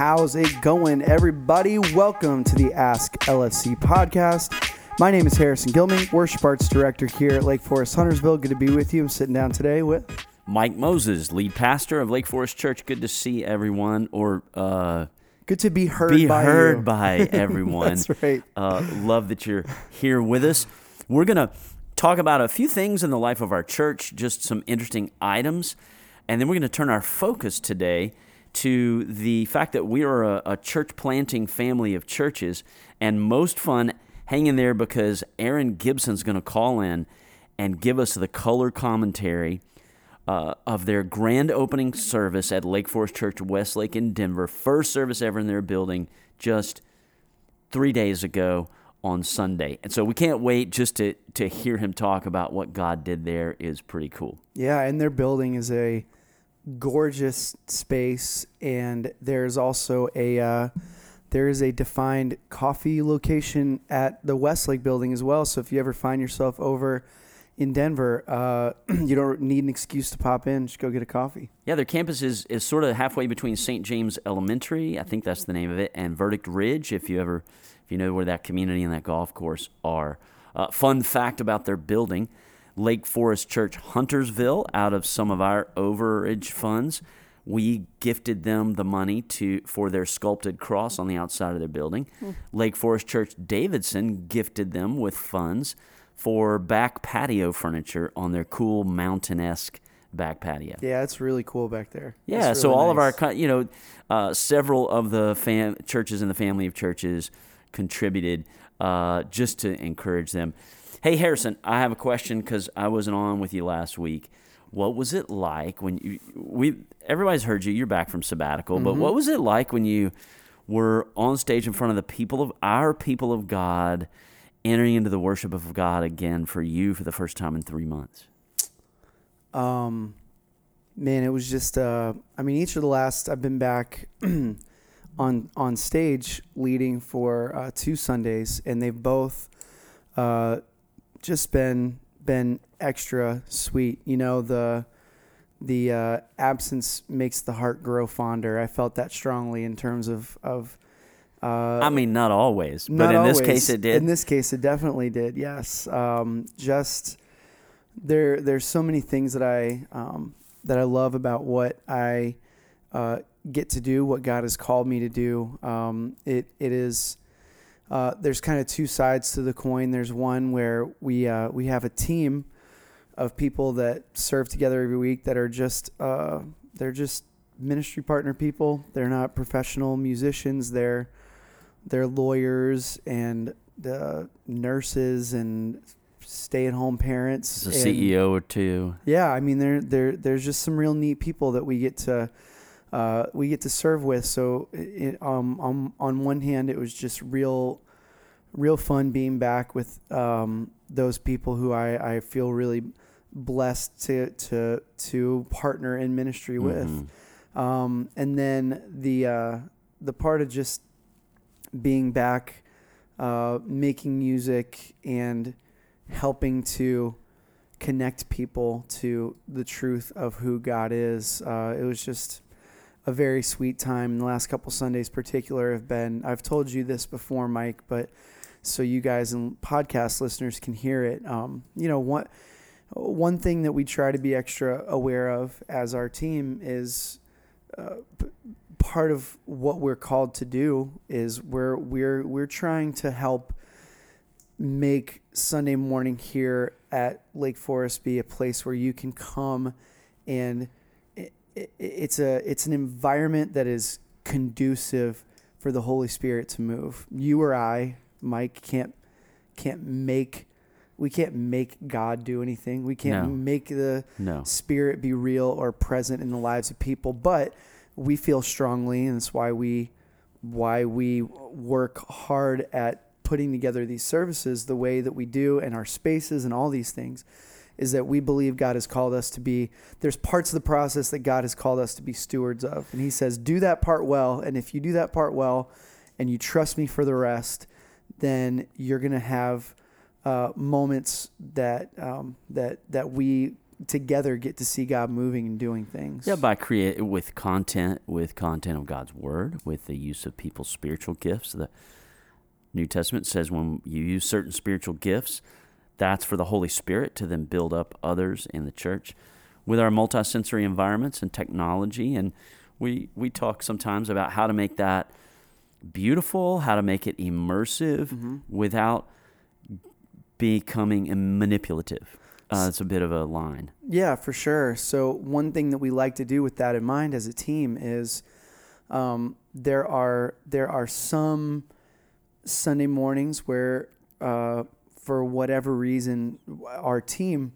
How's it going, everybody? Welcome to the Ask LFC podcast. My name is Harrison Gilman, Worship Arts Director here at Lake Forest Huntersville. Good to be with you. I'm sitting down today with Mike Moses, lead pastor of Lake Forest Church. Good to see everyone, or uh, good to be heard. Be by heard you. by everyone. That's right. Uh, love that you're here with us. We're gonna talk about a few things in the life of our church, just some interesting items, and then we're gonna turn our focus today to the fact that we are a, a church planting family of churches, and most fun. hanging there because Aron Gibson's going to call in and give us the color commentary uh, of their grand opening service at Lake Forest Church Westlake in Denver. First service ever in their building, just three days ago on Sunday. And so we can't wait just to, to hear him talk about what God did there is pretty cool. Yeah, and their building is a gorgeous space, and there's also a uh, there is a defined coffee location at the Westlake building as well. So if you ever find yourself over in Denver, uh, you don't need an excuse to pop in. Just go get a coffee. Yeah, their campus is, is sort of halfway between St. James Elementary, I think that's the name of it, and Verdict Ridge, if you ever if you know where that community and that golf course are. Uh, fun fact about their building Lake Forest Church Huntersville, out of some of our overage funds, we gifted them the money to for their sculpted cross on the outside of their building. Mm. Lake Forest Church Davidson gifted them with funds for back patio furniture on their cool mountain esque back patio. Yeah, it's really cool back there. Yeah, really so all nice. of our, you know, uh, several of the fam- churches in the family of churches contributed uh, just to encourage them. Hey, Harrison, I have a question because I wasn't on with you last week. What was it like when you we everybody's heard you? You're back from sabbatical, mm-hmm. but what was it like when you were on stage in front of the people of our people of God, entering into the worship of God again for you for the first time in three months? Um, man, it was just. Uh, I mean, each of the last I've been back on on stage leading for uh, two Sundays, and they've both uh, just been been extra sweet. You know the the uh, absence makes the heart grow fonder. I felt that strongly in terms of of. Uh, I mean, not always, but not in always. this case, it did. In this case, it definitely did. Yes, um, just there. There's so many things that I um, that I love about what I uh, get to do, what God has called me to do. Um, it it is. Uh, there's kind of two sides to the coin. There's one where we uh, we have a team of people that serve together every week that are just uh, they're just ministry partner people. They're not professional musicians. They're they're lawyers and uh, nurses and stay-at-home parents. There's a and, CEO or two. Yeah, I mean, there there there's just some real neat people that we get to uh, we get to serve with. So, it, um, on on one hand, it was just real real fun being back with um, those people who I, I feel really blessed to to to partner in ministry with. Mm-hmm. Um, and then the uh, the part of just being back, uh, making music and helping to connect people to the truth of who God is. Uh, it was just a very sweet time. The last couple Sundays, particular, have been. I've told you this before, Mike, but so you guys and podcast listeners can hear it. Um, you know what? One thing that we try to be extra aware of as our team is uh, part of what we're called to do is we're we're we're trying to help make Sunday morning here at Lake Forest be a place where you can come and it, it, it's a it's an environment that is conducive for the Holy Spirit to move. You or I, Mike, can't can't make we can't make God do anything. We can't No. make the No. spirit be real or present in the lives of people, but we feel strongly and that's why we why we work hard at putting together these services the way that we do and our spaces and all these things is that we believe God has called us to be there's parts of the process that God has called us to be stewards of and he says do that part well and if you do that part well and you trust me for the rest then you're going to have uh, moments that um, that that we together get to see God moving and doing things. Yeah, by create with content, with content of God's word, with the use of people's spiritual gifts. The New Testament says when you use certain spiritual gifts, that's for the Holy Spirit to then build up others in the church. With our multisensory environments and technology, and we we talk sometimes about how to make that beautiful, how to make it immersive Mm-hmm. without becoming manipulative. Uh, it's a bit of a line. Yeah, for sure. So one thing that we like to do with that in mind as a team is um, there are there are some Sunday mornings where, uh, for whatever reason, our team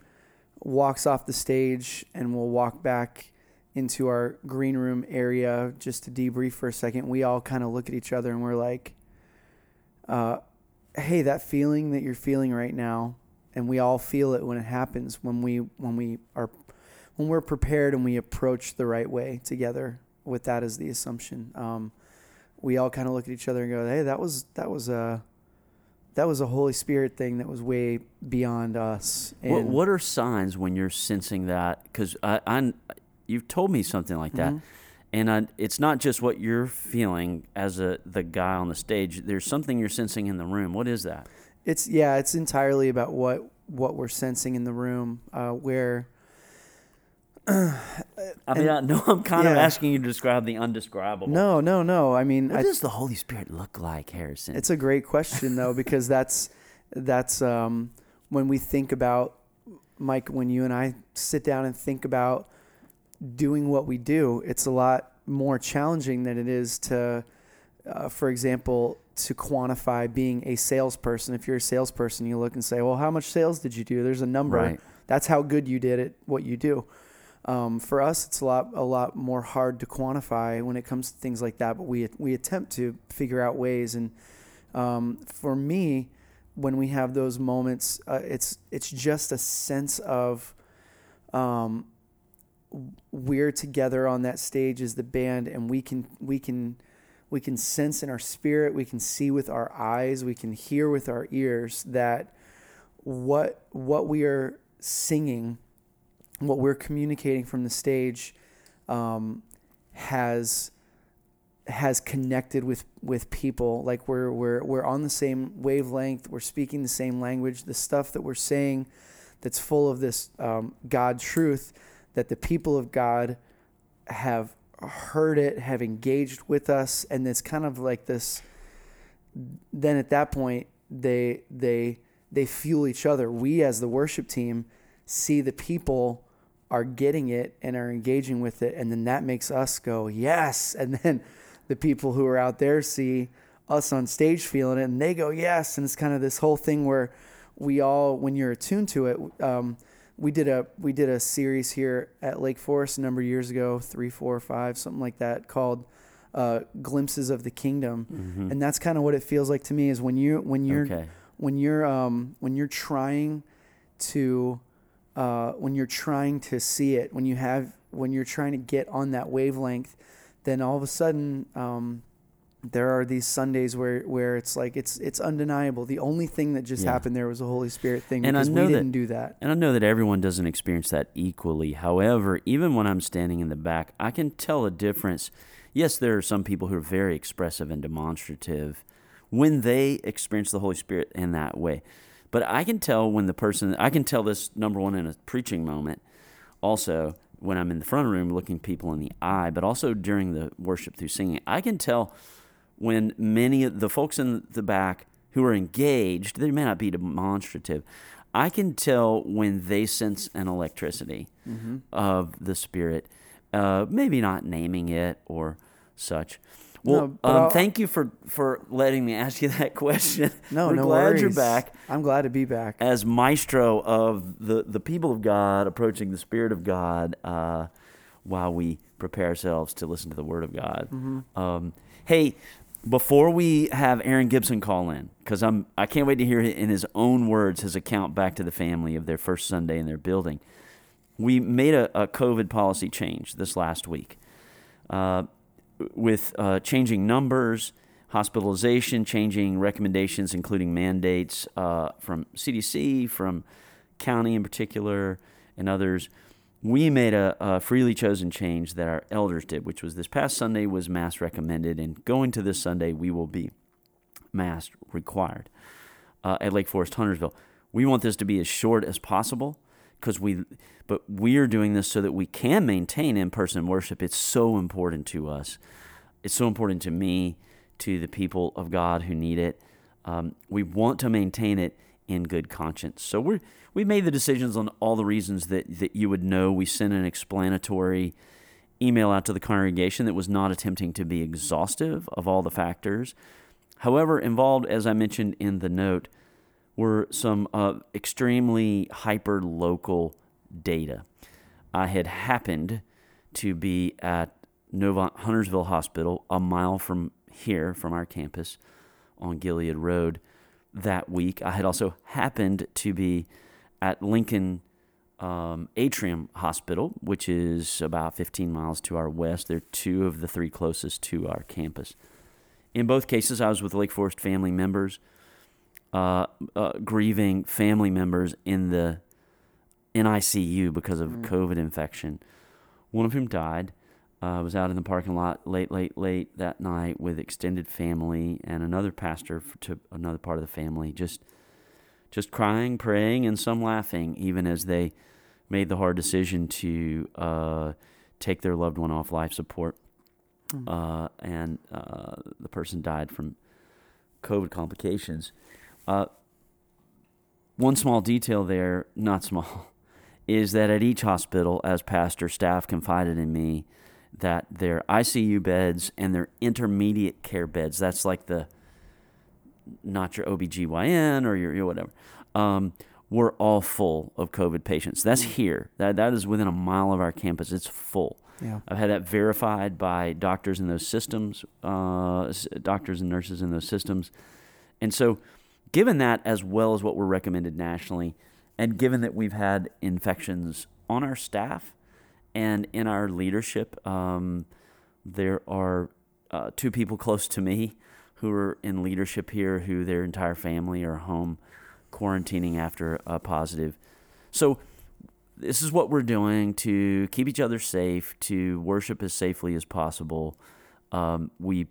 walks off the stage and we'll walk back into our green room area just to debrief for a second. We all kind of look at each other and we're like, uh, "Hey, that feeling that you're feeling right now." and we all feel it when it happens when we when we are when we're prepared and we approach the right way together with that as the assumption um, we all kind of look at each other and go hey that was that was a that was a holy spirit thing that was way beyond us What, what are signs when you're sensing that? Because I, I, you've told me something like that, Mhm. and I, it's not just what you're feeling as a the guy on the stage. There's something you're sensing in the room. What is that? it's yeah it's entirely about what what we're sensing in the room uh, where I mean, And- I know I'm kind of asking you to describe the undescribable. no no no i mean What I, does the Holy Spirit look like, Harrison? It's a great question though because that's that's um, when we think about Mike when you and I sit down and think about doing what we do. It's a lot more challenging than it is to, uh, for example, to quantify being a salesperson. If you're a salesperson, you look and say, "Well, how much sales did you do?" There's a number. Right. That's how good you did at what you do. Um, for us, it's a lot a lot more hard to quantify when it comes to things like that. But we we attempt to figure out ways. And um, for me, when we have those moments, uh, it's it's just a sense of um, we're together on that stage as the band, and we can we can we can sense in our spirit, we can see with our eyes, we can hear with our ears that what what we are singing, what we're communicating from the stage, um, has has connected with with people. Like we're we're we're on the same wavelength. We're speaking the same language. The stuff that we're saying, that's full of this um, God truth, that the people of God have heard it, have engaged with us, and it's kind of like this. Then at that point, they they they fuel each other. We as the worship team see the people are getting it and are engaging with it, and then that makes us go yes, and then the people who are out there see us on stage feeling it, and they go yes, and it's kind of this whole thing where we all, when you're attuned to it, um, we did a we did a series here at Lake Forest a number of years ago, three, four, five, something like that, called uh, "Glimpses of the Kingdom," Mhm. and that's kind of what it feels like to me. Is when you when you're okay. when you're um, when you're trying to uh, when you're trying to see it, when you have when you're trying to get on that wavelength, then all of a sudden um, there are these Sundays where where it's like it's it's undeniable. The only thing that just Yeah. happened there was a Holy Spirit thing And I know we that- didn't do that. And I know that everyone doesn't experience that equally. However, even when I'm standing in the back, I can tell a difference. Yes, there are some people who are very expressive and demonstrative when they experience the Holy Spirit in that way. But I can tell when the person, I can tell this number one in a preaching moment, also when I'm in the front room looking people in the eye, but also during the worship through singing. I can tell when many of the folks in the back who are engaged, they may not be demonstrative. I can tell when they sense an electricity Mm-hmm. of the Spirit, uh, maybe not naming it or such. Well, No, um, thank you for, for letting me ask you that question. No, We're no glad worries. you're back I'm glad to be back. as maestro of the, the people of God, approaching the Spirit of God uh, while we prepare ourselves to listen to the Word of God. Mm-hmm. Um, hey, before we have Aron Gibson call in, because I'm I can't wait to hear in his own words his account back to the family of their first Sunday in their building. We made a, a COVID policy change this last week, uh, with uh, changing numbers, hospitalization, changing recommendations, including mandates uh, from CDC, from county in particular, and others, we made a, a, freely chosen change that our elders did, which was this past Sunday was mass recommended, and going to this Sunday we will be mass required uh, at Lake Forest Huntersville. We want this to be as short as possible because we, but we are doing this so that we can maintain in-person worship. It's so important to us. It's so important to me, to the people of God who need it. Um, we want to maintain it in good conscience. So we're we made the decisions on all the reasons that that you would know. We sent an explanatory email out to the congregation that was not attempting to be exhaustive of all the factors. However, involved, as I mentioned in the note, were some uh, extremely hyper local data. I had happened to be at Novant Huntersville Hospital, a mile from here, from our campus on Gilead Road, that week. I had also happened to be at Lincoln um, Atrium Hospital, which is about 15 miles to our west. They're two of the three closest to our campus. In both cases, I was with Lake Forest family members, uh, uh, grieving family members in the NICU because of mm. COVID infection. One of whom died. I uh, was out in the parking lot late, late, late that night with extended family and another pastor to another part of the family, just, just crying, praying, and some laughing, even as they made the hard decision to uh, take their loved one off life support. Mm. Uh, and uh, the person died from COVID complications. Uh, one small detail there, not small, is that at each hospital, as pastor, staff confided in me that their ICU beds and their intermediate care beds, that's like the not your OBGYN or your, your whatever, um, were all full of COVID patients. That's mm. here. That, that is within a mile of our campus. It's full. Yeah. I've had that verified by doctors in those systems, uh, doctors and nurses in those systems. And so, given that as well as what we're recommended nationally, and given that we've had infections on our staff and in our leadership, um, there are uh, two people close to me who are in leadership here who their entire family are home quarantining after a positive. So, this is what we're doing to keep each other safe, to worship as safely as possible. Um, we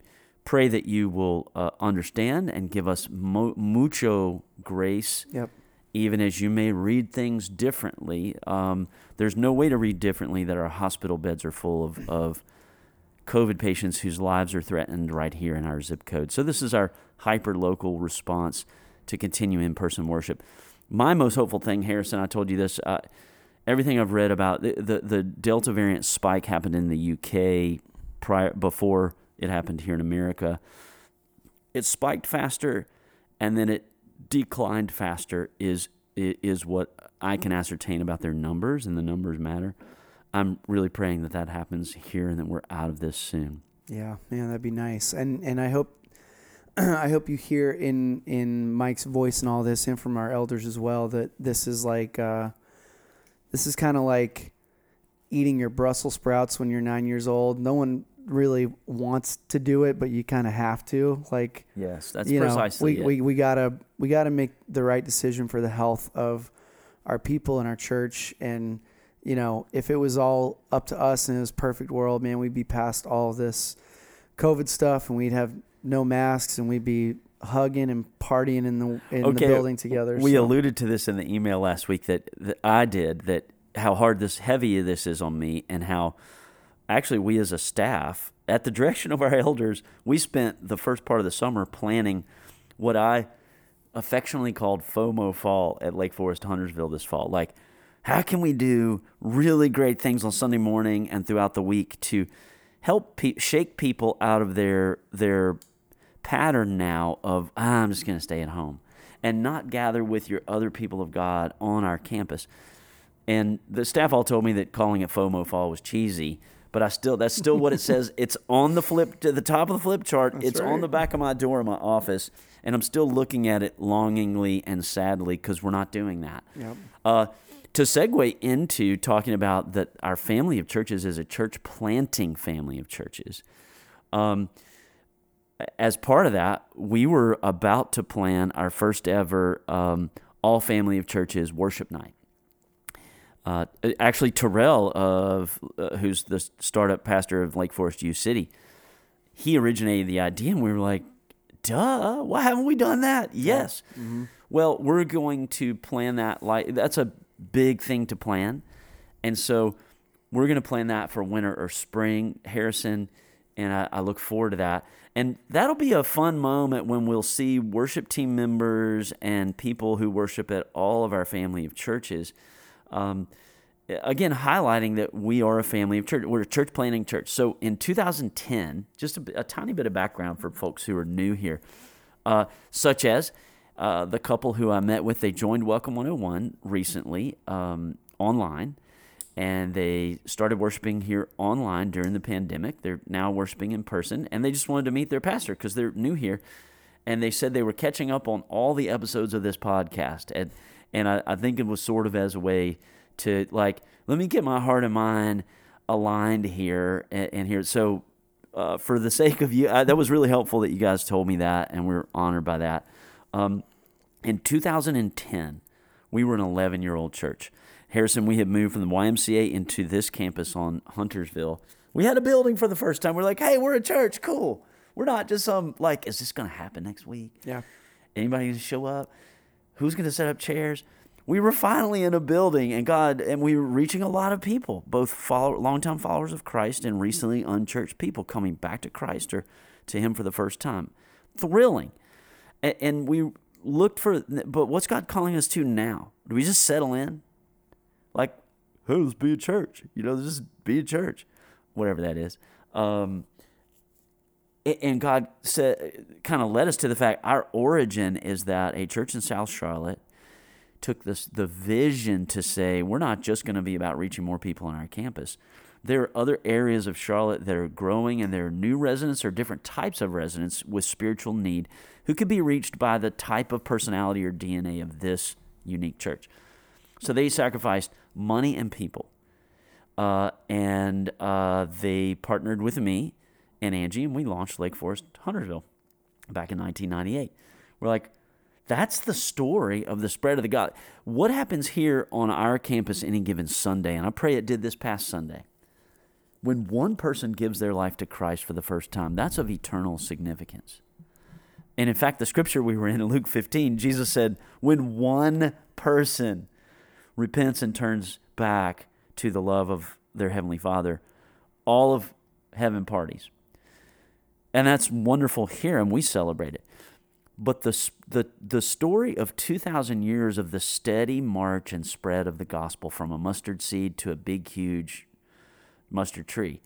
pray that you will uh, understand and give us mo- mucho grace. Yep even as you may read things differently. Um, there's no way to read differently that our hospital beds are full of, of COVID patients whose lives are threatened right here in our zip code. So, this is our hyper local response to continue in person worship. My most hopeful thing, Harrison, I told you this. Uh, everything I've read about the, the, the Delta variant spike happened in the UK prior before it happened here in America. It spiked faster, and then it declined faster is is what I can ascertain about their numbers, and the numbers matter. I'm really praying that that happens here and that we're out of this soon. Yeah, man, that'd be nice. And and I hope I hope you hear in in Mike's voice and all this, and from our elders as well, that this is like uh, this is kind of like eating your Brussels sprouts when you're nine years old. No one really wants to do it, but you kind of have to. Like, yes, that's you precisely know, we, we we gotta we gotta make the right decision for the health of our people and our church. And you know, if it was all up to us in this perfect world, man, we'd be past all this COVID stuff, and we'd have no masks, and we'd be hugging and partying in the in okay. the building together. We so. alluded to this in the email last week that, that I did that how hard this heavy this is on me and how actually, we as a staff, at the direction of our elders, we spent the first part of the summer planning what I affectionately called FOMO Fall at Lake Forest Huntersville this fall. Like, how can we do really great things on Sunday morning and throughout the week to help pe- shake people out of their their pattern now of ah, I'm just going to stay at home and not gather with your other people of God on our campus. And the staff all told me that calling it FOMO Fall was cheesy but I still that's still what it says. It's on the flip to the top of the flip chart. That's it's right. on the back of my door in my office, and I'm still looking at it longingly and sadly because we're not doing that. Yep. Uh, to segue into talking about that our family of churches is a church planting family of churches. Um, as part of that, we were about to plan our first ever um, all family of churches worship night. Uh, actually, Terrell, of uh, who's the startup pastor of Lake Forest U City, he originated the idea, and we were like, "Duh! Why haven't we done that?" Yes. Mm-hmm. Well, we're going to plan that. Like that's a big thing to plan, and so we're going to plan that for winter or spring, Harrison, and I, I look forward to that. And that'll be a fun moment when we'll see worship team members and people who worship at all of our family of churches. Um, again, highlighting that we are a family of church. We're a church planting church. So in 2010, just a, a tiny bit of background for folks who are new here, uh, such as uh, the couple who I met with, they joined Welcome 101 recently um, online and they started worshiping here online during the pandemic. They're now worshiping in person, and they just wanted to meet their pastor because they're new here. And they said they were catching up on all the episodes of this podcast, and and I, I think it was sort of as a way to like let me get my heart and mind aligned here and, and here. So uh, for the sake of you, I, that was really helpful that you guys told me that, and we're honored by that. Um, in 2010, we were an 11 year old church. Harrison, we had moved from the YMCA into this campus on Huntersville. We had a building for the first time. We're like, hey, we're a church. Cool. We're not just some, like, is this going to happen next week? Yeah. Anybody going to show up? Who's going to set up chairs? We were finally in a building, and God, and we were reaching a lot of people, both follow, longtime followers of Christ and recently unchurched people coming back to Christ or to Him for the first time. Thrilling. And, and we looked for, but what's God calling us to now? Do we just settle in? like, hey, let's be a church. You know, just be a church, whatever that is. Um, and God said, kind of led us to the fact our origin is that a church in South Charlotte took this the vision to say we're not just going to be about reaching more people on our campus. There are other areas of Charlotte that are growing, and there are new residents or different types of residents with spiritual need who could be reached by the type of personality or DNA of this unique church. So they sacrificed money and people. Uh, and uh, they partnered with me and Angie, and we launched Lake Forest Huntersville back in 1998. We're like, that's the story of the spread of the God. What happens here on our campus any given Sunday, and I pray it did this past Sunday, when one person gives their life to Christ for the first time, that's of eternal significance. And in fact, the scripture we were in, in Luke 15, Jesus said, when one person repents and turns back to the love of their Heavenly Father, all of heaven parties. And that's wonderful here, and we celebrate it. But the, the, the story of 2,000 years of the steady march and spread of the gospel from a mustard seed to a big, huge mustard tree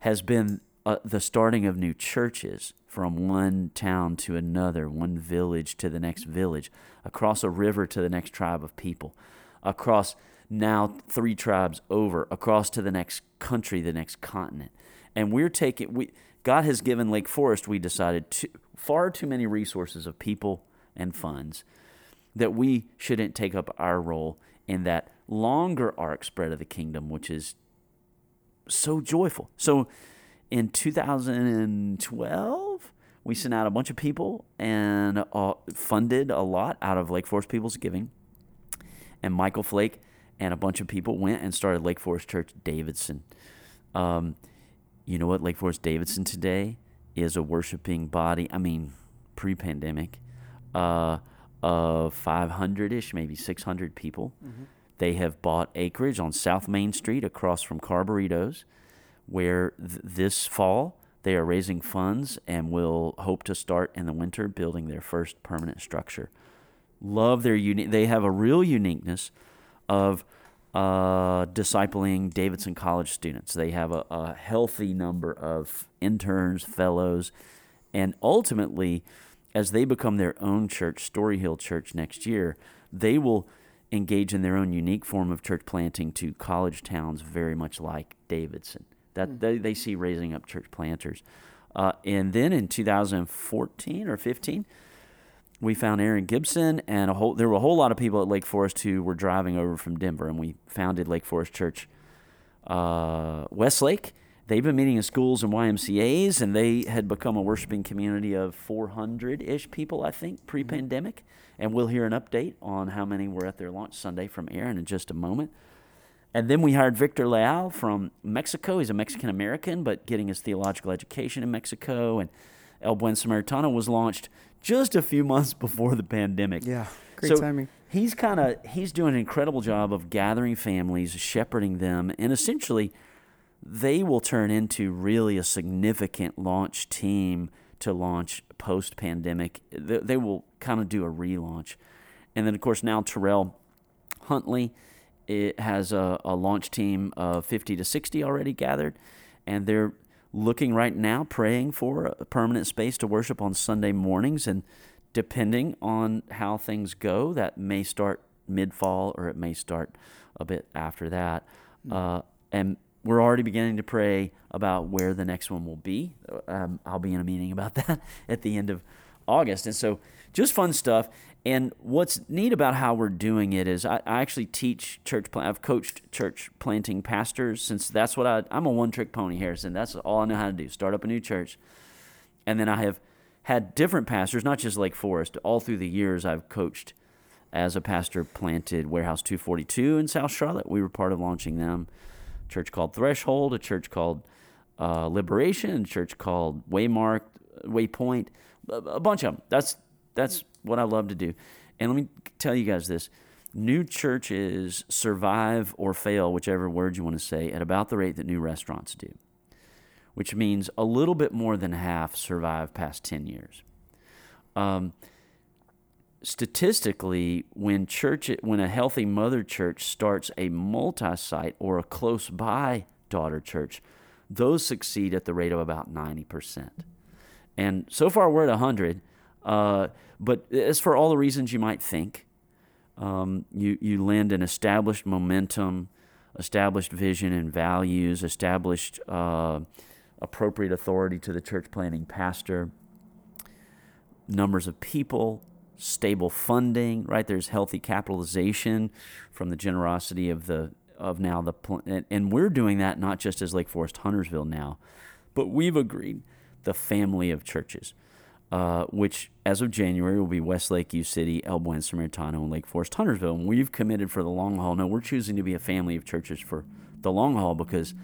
has been uh, the starting of new churches from one town to another, one village to the next village, across a river to the next tribe of people across now three tribes over, across to the next country, the next continent. And we're taking, we, God has given Lake Forest, we decided, to, far too many resources of people and funds that we shouldn't take up our role in that longer arc spread of the kingdom, which is so joyful. So in 2012, we sent out a bunch of people and uh, funded a lot out of Lake Forest People's Giving and Michael Flake and a bunch of people went and started Lake Forest Church Davidson. Um, you know what? Lake Forest Davidson today is a worshiping body. I mean, pre-pandemic, uh, of 500 ish, maybe 600 people. Mm-hmm. They have bought acreage on South Main Street across from Carburitos, where th- this fall they are raising funds and will hope to start in the winter building their first permanent structure love their unique. They have a real uniqueness of uh, discipling Davidson College students. They have a, a, healthy number of interns, fellows, and ultimately, as they become their own church, Story Hill Church, next year, they will engage in their own unique form of church planting to college towns, very much like Davidson. That mm. they, they see raising up church planters. Uh, and then in 2014 or 15, we found Aron Gibson and a whole there were a whole lot of people at Lake Forest who were driving over from Denver and we founded Lake Forest Church uh, Westlake. They've been meeting in schools and YMCA's and they had become a worshiping community of 400-ish people I think pre-pandemic and we'll hear an update on how many were at their launch Sunday from Aron in just a moment. And then we hired Victor Leal from Mexico. He's a Mexican American, but getting his theological education in Mexico. And El Buen Samaritano was launched just a few months before the pandemic. Yeah, great so timing. He's kind of he's doing an incredible job of gathering families, shepherding them, and essentially they will turn into really a significant launch team to launch post pandemic. They, they will kind of do a relaunch. And then, of course, now Terrell Huntley it has a, a launch team of 50 to 60 already gathered, and they're looking right now, praying for a permanent space to worship on Sunday mornings. And depending on how things go, that may start mid fall or it may start a bit after that. Mm-hmm. Uh, and we're already beginning to pray about where the next one will be. Um, I'll be in a meeting about that at the end of August. And so just fun stuff. And what's neat about how we're doing it is I, I actually teach church. Plant, I've coached church planting pastors since that's what I. I'm a one trick pony, Harrison. That's all I know how to do. Start up a new church, and then I have had different pastors, not just Lake Forest. All through the years, I've coached as a pastor. Planted Warehouse 242 in South Charlotte. We were part of launching them. A church called Threshold, a church called uh, Liberation, a church called Waymark, Waypoint, a, a bunch of them. That's that's what I love to do. And let me tell you guys this new churches survive or fail, whichever word you want to say, at about the rate that new restaurants do, which means a little bit more than half survive past 10 years. Um, statistically, when church, when a healthy mother church starts a multi-site or a close by daughter church, those succeed at the rate of about 90%. And so far we're at 100. Uh, but it's for all the reasons you might think. Um, you, you lend an established momentum, established vision and values, established uh, appropriate authority to the church planting pastor, numbers of people, stable funding, right? There's healthy capitalization from the generosity of the of now the and we're doing that not just as Lake Forest Huntersville now, but we've agreed the family of churches uh, which as of January will be Westlake, U City, El Buen, Samaritano, and Lake Forest, Huntersville. And we've committed for the long haul. No, we're choosing to be a family of churches for the long haul because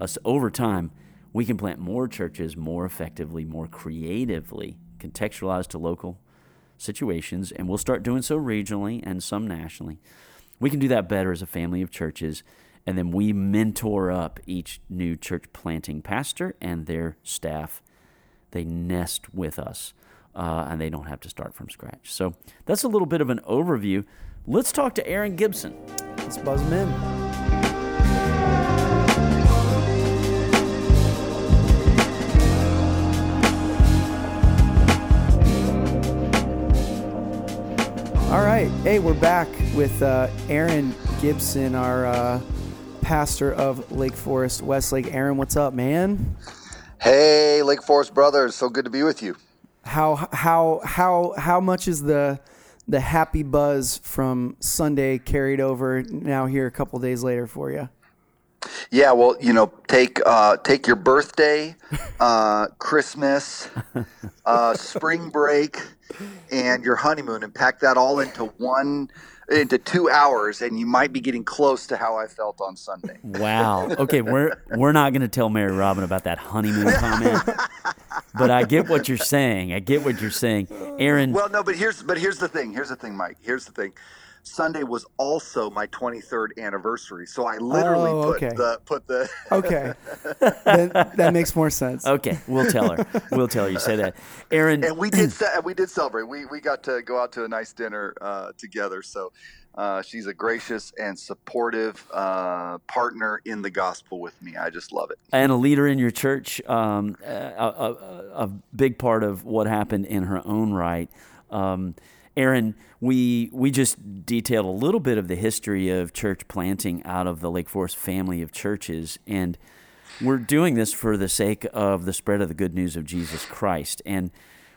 us over time we can plant more churches more effectively, more creatively, contextualized to local situations, and we'll start doing so regionally and some nationally. We can do that better as a family of churches, and then we mentor up each new church planting pastor and their staff they nest with us uh, and they don't have to start from scratch. So that's a little bit of an overview. Let's talk to Aron Gibson. Let's buzz him in. All right. Hey, we're back with uh, Aron Gibson, our uh, pastor of Lake Forest Westlake. Aron, what's up, man? Hey, Lake Forest brothers, so good to be with you. How how how how much is the the happy buzz from Sunday carried over now here a couple days later for you? Yeah, well, you know, take uh, take your birthday, uh, Christmas, uh, spring break, and your honeymoon, and pack that all into one into two hours, and you might be getting close to how I felt on Sunday. Wow. Okay, we're we're not going to tell Mary Robin about that honeymoon comment, but I get what you're saying. I get what you're saying, Aron. Well, no, but here's but here's the thing. Here's the thing, Mike. Here's the thing. Sunday was also my 23rd anniversary, so I literally oh, okay. put the put the. okay, that, that, makes more sense. Okay, we'll tell her. We'll tell her you say that, Aron. And we did we did celebrate. We we got to go out to a nice dinner uh, together. So uh, she's a gracious and supportive uh, partner in the gospel with me. I just love it. And a leader in your church, um, a, a, a, big part of what happened in her own right. Um, Aron, we we just detailed a little bit of the history of church planting out of the Lake Forest family of churches, and we're doing this for the sake of the spread of the good news of Jesus Christ. And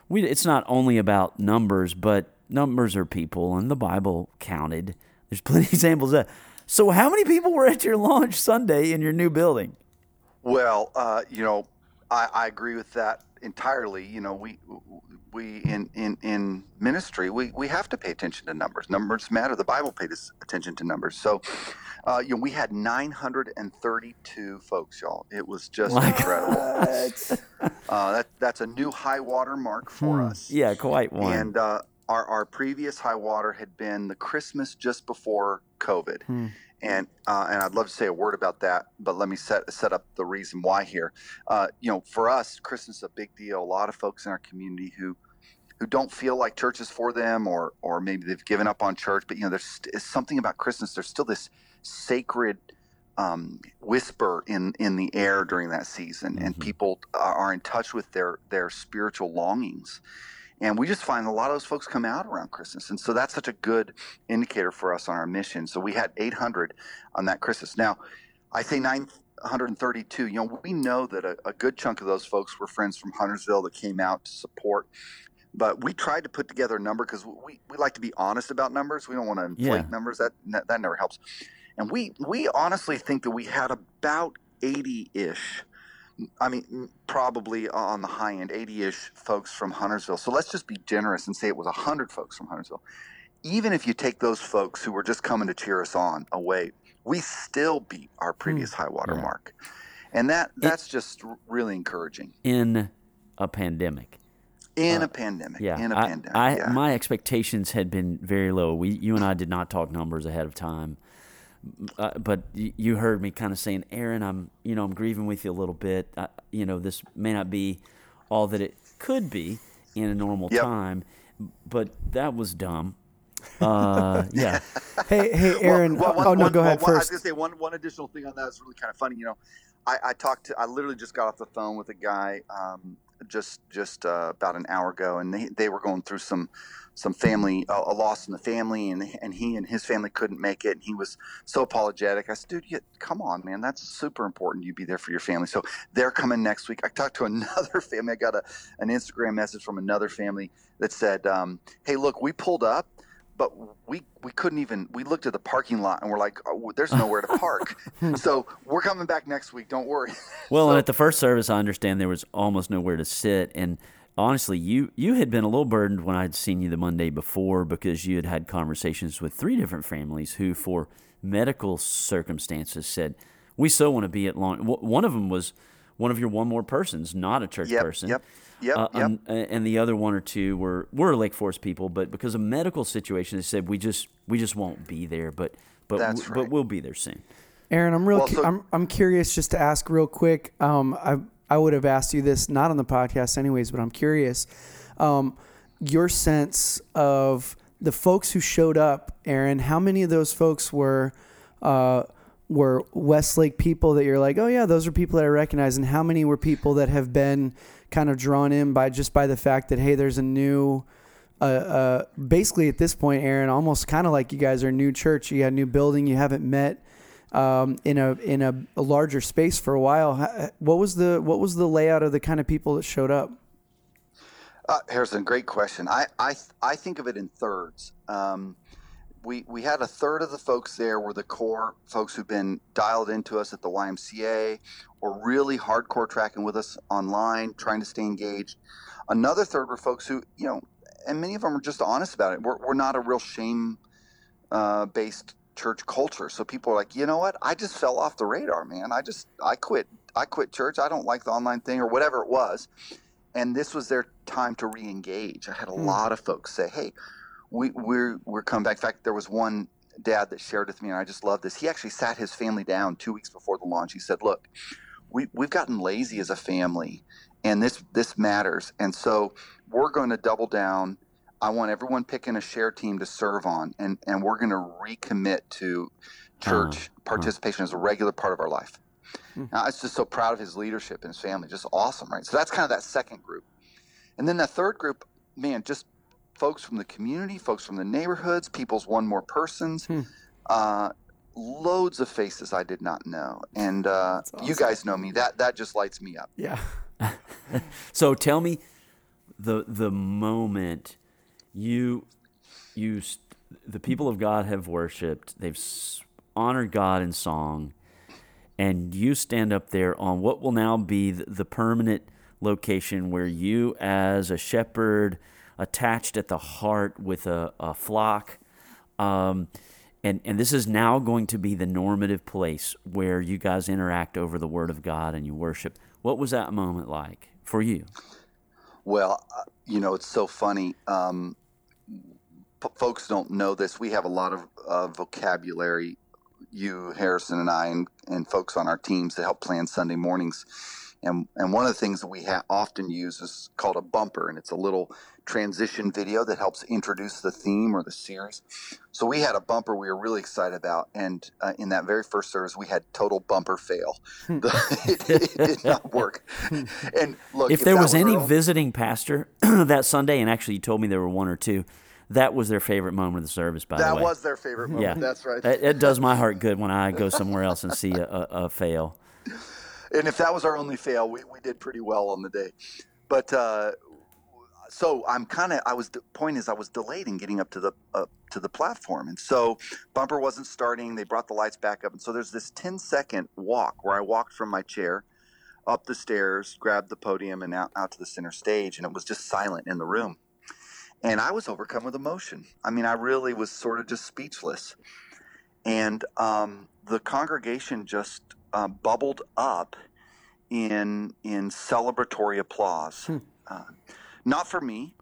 we, it's not only about numbers, but numbers are people, and the Bible counted. There's plenty of examples of that. So, how many people were at your launch Sunday in your new building? Well, uh, you know, I, I agree with that entirely. You know, we we in, in, in ministry we, we have to pay attention to numbers. Numbers matter. The Bible paid attention to numbers. So Uh, you know, we had 932 folks, y'all. It was just My incredible. Uh, that that's a new high water mark for Hmm. us. Yeah, quite one. And uh, our our previous high water had been the Christmas just before COVID. Hmm. And uh, and I'd love to say a word about that, but let me set set up the reason why here. Uh, you know, for us, Christmas is a big deal. A lot of folks in our community who who don't feel like church is for them, or or maybe they've given up on church. But you know, there's st- something about Christmas. There's still this sacred um, whisper in in the air during that season, and Mhm. people are, are in touch with their their spiritual longings. And we just find a lot of those folks come out around Christmas, and so that's such a good indicator for us on our mission. So we had 800 on that Christmas. Now, I say 932. You know, we know that a, a good chunk of those folks were friends from Huntersville that came out to support. But we tried to put together a number because we, we like to be honest about numbers. We don't want to inflate Yeah. numbers. That, that that never helps. And we we honestly think that we had about 80 ish. I mean, probably on the high end, 80 ish folks from Huntersville. So let's just be generous and say it was 100 folks from Huntersville. Even if you take those folks who were just coming to cheer us on away, we still beat our previous high water Yeah. mark. And that that's just really encouraging in a pandemic. in Uh, a pandemic. Yeah, in a I, pandemic. I, yeah. my expectations had been very low. We, you and I, did not talk numbers ahead of time, uh, but you heard me kind of saying, "Aron, I'm, you know, I'm grieving with you a little bit. I, you know, this may not be all that it could be in a normal Yep. time, but that was dumb." Uh, yeah, Hey, hey, Aron. Well, well, oh no, one- go well, ahead one- I was gonna say one one additional thing on that is really kind of funny. You know, I, I talked to I literally just got off the phone with a guy um, just just uh, about an hour ago, and they they were going through some some family a loss in the family, and and he and his family couldn't make it, and he was so apologetic. I said, dude, you, come on, man, that's super important. You be there for your family. So they're coming next week. I talked to another family. I got a an Instagram message from another family that said, um, hey, look, we pulled up but we we couldn't even we looked at the parking lot and we're like oh, there's nowhere to park so we're coming back next week don't worry Well, So- and at the first service, I understand there was almost nowhere to sit, and honestly, you you had been a little burdened when I'd seen you the Monday before because you had had conversations with three different families who, for medical circumstances, said we so want to be at long. One of them was one of your one more persons, not a church yep person. yep yep Uh, yep um, and the other one or two were were Lake Forest people, but because of medical situation, they said we just we just won't be there, but but That's w- but we'll be there soon. Aron, I'm real. Well, cu- so- I'm I'm curious just to ask real quick. Um, I I would have asked you this not on the podcast anyways, but I'm curious. Um, your sense of the folks who showed up, Aron. How many of those folks were uh, were Westlake people that you're like, oh yeah, those are people that I recognize, and how many were people that have been kind of drawn in by just by the fact that hey, there's a new uh, uh, basically at this point, Aron, almost kind of like you guys are a new church. You got a new building. You haven't met um, in a in a, a larger space for a while. What was the what was the layout of the kind of people that showed up? uh, harrison great question i i i think of it in thirds um, we we had a third of the folks there were the core folks who've been dialed into us at the YMCA or really hardcore tracking with us online, trying to stay engaged. Another third were folks who, you know, and many of them are just honest about it. We're, we're not a real shame uh, based church culture. So people are like, you know what? I just fell off the radar, man. I just, I quit. I quit church. I don't like the online thing or whatever it was. And this was their time to re engage. I had a Hmm. lot of folks say, hey, we, we're we're coming back. In fact, there was one dad that shared with me, and I just love this. He actually sat his family down two weeks before the launch. He said, "Look, we we've gotten lazy as a family, and this this matters. And so we're going to double down. I want everyone picking a share team to serve on, and and we're going to recommit to church participation as a regular part of our life." Hmm. Now, I was just so proud of his leadership and his family. Just awesome, right? So that's kind of that second group. And then the third group, man, just folks from the community, folks from the neighborhoods, people's one more persons, Hmm. uh, loads of faces I did not know. And uh, That's you guys know me. That that just lights me up. Yeah. So tell me the the moment you you st- the people of God have worshipped, they've s- honored God in song, and you stand up there on what will now be the, the permanent location where you, as a shepherd, attached at the heart with a, a flock, um, and and this is now going to be the normative place where you guys interact over the Word of God and you worship. What was that moment like for you? Well, uh, you know, it's so funny. Um, p- folks don't know this. We have a lot of uh, vocabulary. You, Harrison, and I, and, and folks on our teams that help plan Sunday mornings. And, and one of the things that we ha- often use is called a bumper, and it's a little transition video that helps introduce the theme or the series. So we had a bumper we were really excited about, and uh, in that very first service, we had total bumper fail. it, it, did not work. And look, if, if there was, was any own- visiting pastor that Sunday, and actually you told me there were one or two, that was their favorite moment of the service. By that the way, that was their favorite moment. Yeah, that's right. It, it, does my heart good when I go somewhere else and see a, a, a fail. And if that was our only fail, we, we did pretty well on the day. But uh, so I'm kind of I was the point is I was delayed in getting up to the uh, to the platform, and so bumper wasn't starting. They brought the lights back up, and so there's this 10 second walk where I walked from my chair up the stairs, grabbed the podium, and out out to the center stage, and it was just silent in the room. And I was overcome with emotion. I mean, I really was sort of just speechless. And um, the congregation just uh, bubbled up in in celebratory applause. Hmm. Uh, not for me,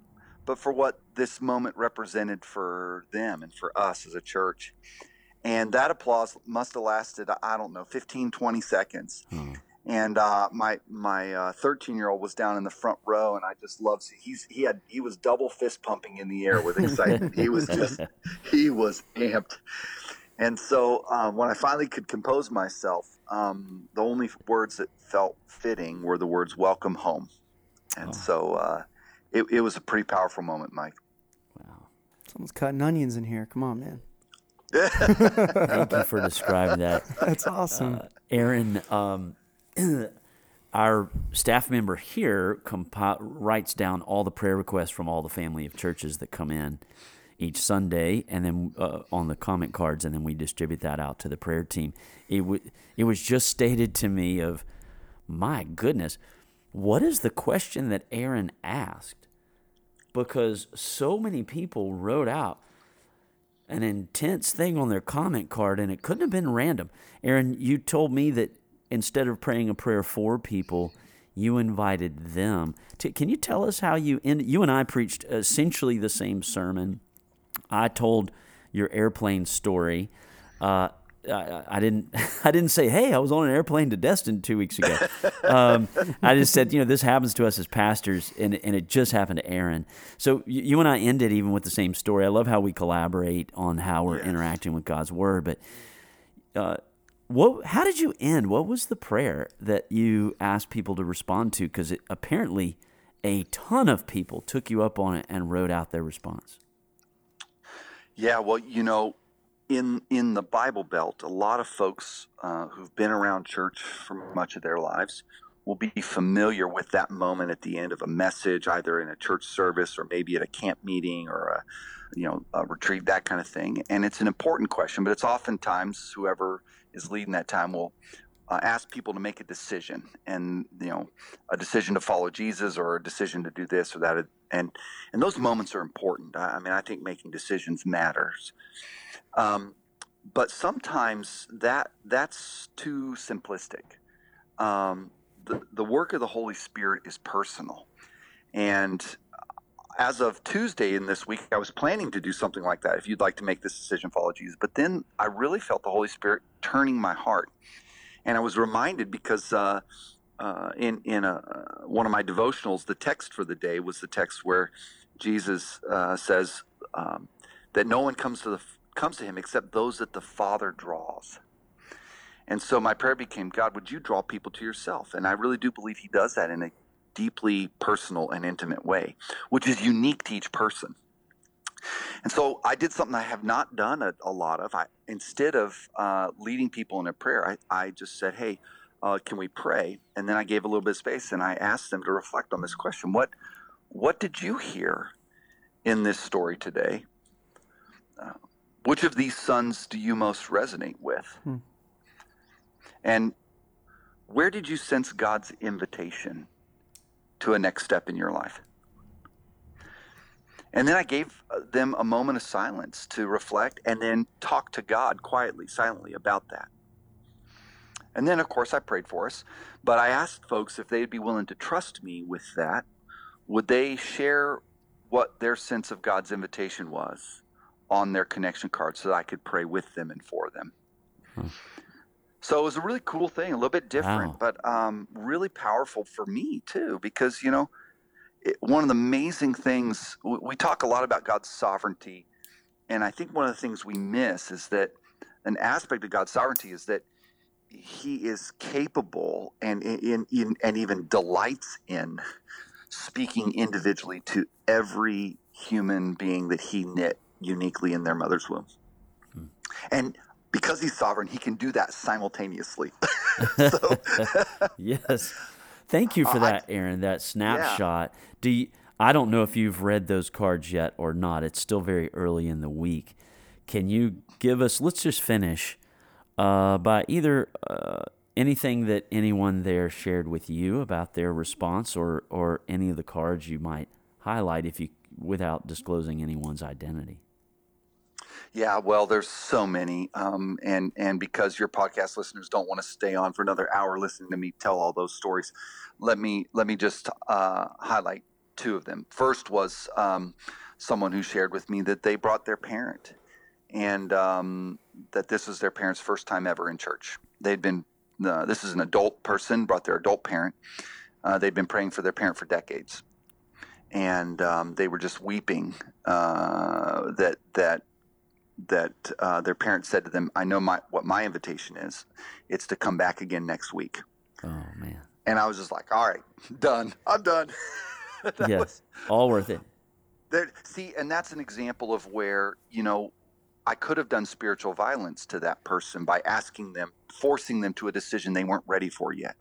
but for what this moment represented for them and for us as a church. And that applause must have lasted, I don't know, 15, 20 seconds. Hmm. And uh, my my 13 uh, year old was down in the front row, and I just loved. He's he had he was double fist pumping in the air with excitement. he was just he was amped. And so uh, when I finally could compose myself, um, the only words that felt fitting were the words "Welcome home." And Oh. so uh, it, it was a pretty powerful moment, Mike. Wow. Someone's cutting onions in here. Come on, man. Thank you for describing that. That's awesome. Uh, Aron, um, our staff member here compi- writes down all the prayer requests from all the family of churches that come in each Sunday, and then uh, on the comment cards, and then we distribute that out to the prayer team. It w- it was just stated to me of, my goodness, what is the question that Aron asked? Because so many people wrote out an intense thing on their comment card, and it couldn't have been random. Aron, you told me that instead of praying a prayer for people, you invited them. To, can you tell us how you end, you and I preached essentially the same sermon? I told your airplane story. Uh, I, I didn't. I didn't say, "Hey, I was on an airplane to Destin two weeks ago." Um, I just said, "You know, this happens to us as pastors, and and it just happened to Aron." So you, you and I ended even with the same story. I love how we collaborate on how we're Yes. interacting with God's Word. But uh, what? How did you end? What was the prayer that you asked people to respond to? Because apparently, a ton of people took you up on it and wrote out their response. Yeah, well, you know, in in the Bible Belt, a lot of folks uh, who've been around church for much of their lives will be familiar with that moment at the end of a message, either in a church service or maybe at a camp meeting or a you know a retreat, that kind of thing. And it's an important question, but it's oftentimes whoever is leading that time will uh, ask people to make a decision, and you know, a decision to follow Jesus or a decision to do this or that, and and those moments are important. I, I mean, I think making decisions matters. Um, but sometimes that that's too simplistic. Um, the the work of the Holy Spirit is personal, and as of Tuesday in this week, I was planning to do something like that. If you'd like to make this decision, follow Jesus. But then I really felt the Holy Spirit turning my heart, and I was reminded because uh, uh, in in a, uh, one of my devotionals, the text for the day was the text where Jesus uh, says um, that no one comes to the comes to him except those that the Father draws. And so my prayer became, God, would you draw people to yourself? And I really do believe He does that in a deeply personal and intimate way, which is unique to each person. And so I did something I have not done a, a lot of. I, instead of uh, leading people in a prayer, I, I just said, hey, uh, can we pray? And then I gave a little bit of space and I asked them to reflect on this question. What, what did you hear in this story today? Uh, which of these sons do you most resonate with? Hmm. And where did you sense God's invitation to a next step in your life? And then I gave uh, them a moment of silence to reflect and then talk to God quietly, silently about that. And then, of course, I prayed for us. But I asked folks if they'd be willing to trust me with that. Would they share what their sense of God's invitation was on their connection card so that I could pray with them and for them? Hmm. So it was a really cool thing, a little bit different, wow. but um, really powerful for me too, because, you know, it, one of the amazing things we, we talk a lot about God's sovereignty. And I think one of the things we miss is that an aspect of God's sovereignty is that he is capable and in, in, and even delights in speaking individually to every human being that he knit uniquely in their mother's womb. Hmm. And because he's sovereign, he can do that simultaneously. yes. Thank you for uh, that, Aron. That snapshot. Yeah. Do you, I don't know if you've read those cards yet or not. It's still very early in the week. Can you give us? Let's just finish uh, by either uh, anything that anyone there shared with you about their response, or or any of the cards you might highlight if you without disclosing anyone's identity. Yeah, well, there's so many, um, and and because your podcast listeners don't want to stay on for another hour listening to me tell all those stories, let me let me just uh, highlight two of them. First was um, someone who shared with me that they brought their parent, and um, that this was their parents' first time ever in church. They'd been uh, this is an adult person brought their adult parent. Uh, they'd been praying for their parent for decades, and um, they were just weeping uh, that that that uh, their parents said to them, "I know my what my invitation is. It's to come back again next week." Oh man! And I was just like, "All right, done. I'm done." yes, was, all worth it. There, see, and that's an example of where you know I could have done spiritual violence to that person by asking them, forcing them to a decision they weren't ready for yet.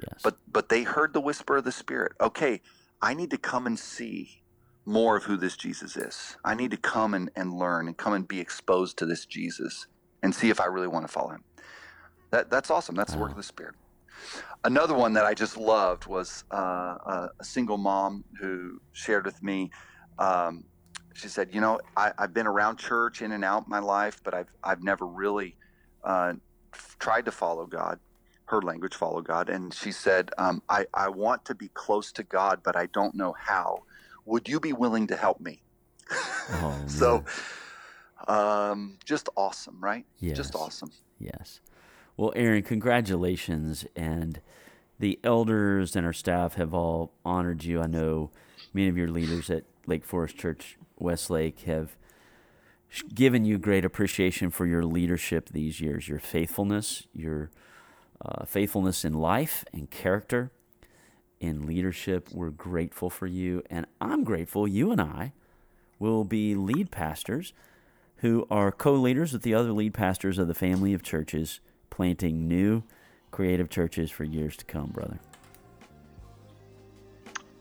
Yes. But but they heard the whisper of the Spirit. Okay, I need to come and see more of who this Jesus is. I need to come and, and learn and come and be exposed to this Jesus and see if I really want to follow him. That, that's awesome. That's the work of the Spirit. Another one that I just loved was uh, a, single mom who shared with me. Um, she said, "You know, I, have been around church in and out my life, but I've I've never really uh, f- tried to follow God." Her language, follow God, and she said, um, "I I want to be close to God, but I don't know how." Would you be willing to help me? Oh, so, um, just awesome, right? Yes. Just awesome. Yes. Well, Aron, congratulations. And the elders and our staff have all honored you. I know many of your leaders at Lake Forest Church Westlake have given you great appreciation for your leadership these years, your faithfulness, your uh, faithfulness in life and character in leadership. We're grateful for you, and I'm grateful you and I will be lead pastors who are co leaders with the other lead pastors of the family of churches, planting new creative churches for years to come, brother.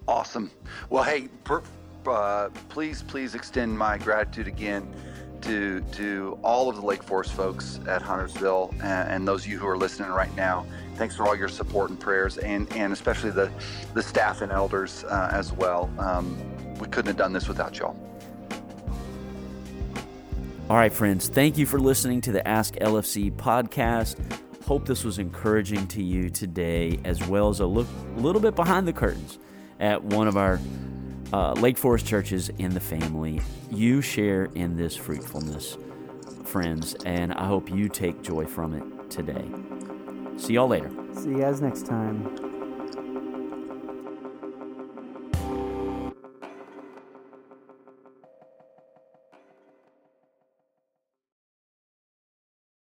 Awesome. Well, hey, per, uh, please, please extend my gratitude again to to all of the Lake Forest folks at Huntersville and, and, those of you who are listening right now. Thanks for all your support and prayers, and and especially the the staff and elders uh, as well. Um, we couldn't have done this without y'all. All right, friends. Thank you for listening to the Ask LFC podcast. Hope this was encouraging to you today, as well as a look a little bit behind the curtains at one of our uh, Lake Forest churches in the family. You share in this fruitfulness, friends, and I hope you take joy from it today. See y'all later. See you guys next time.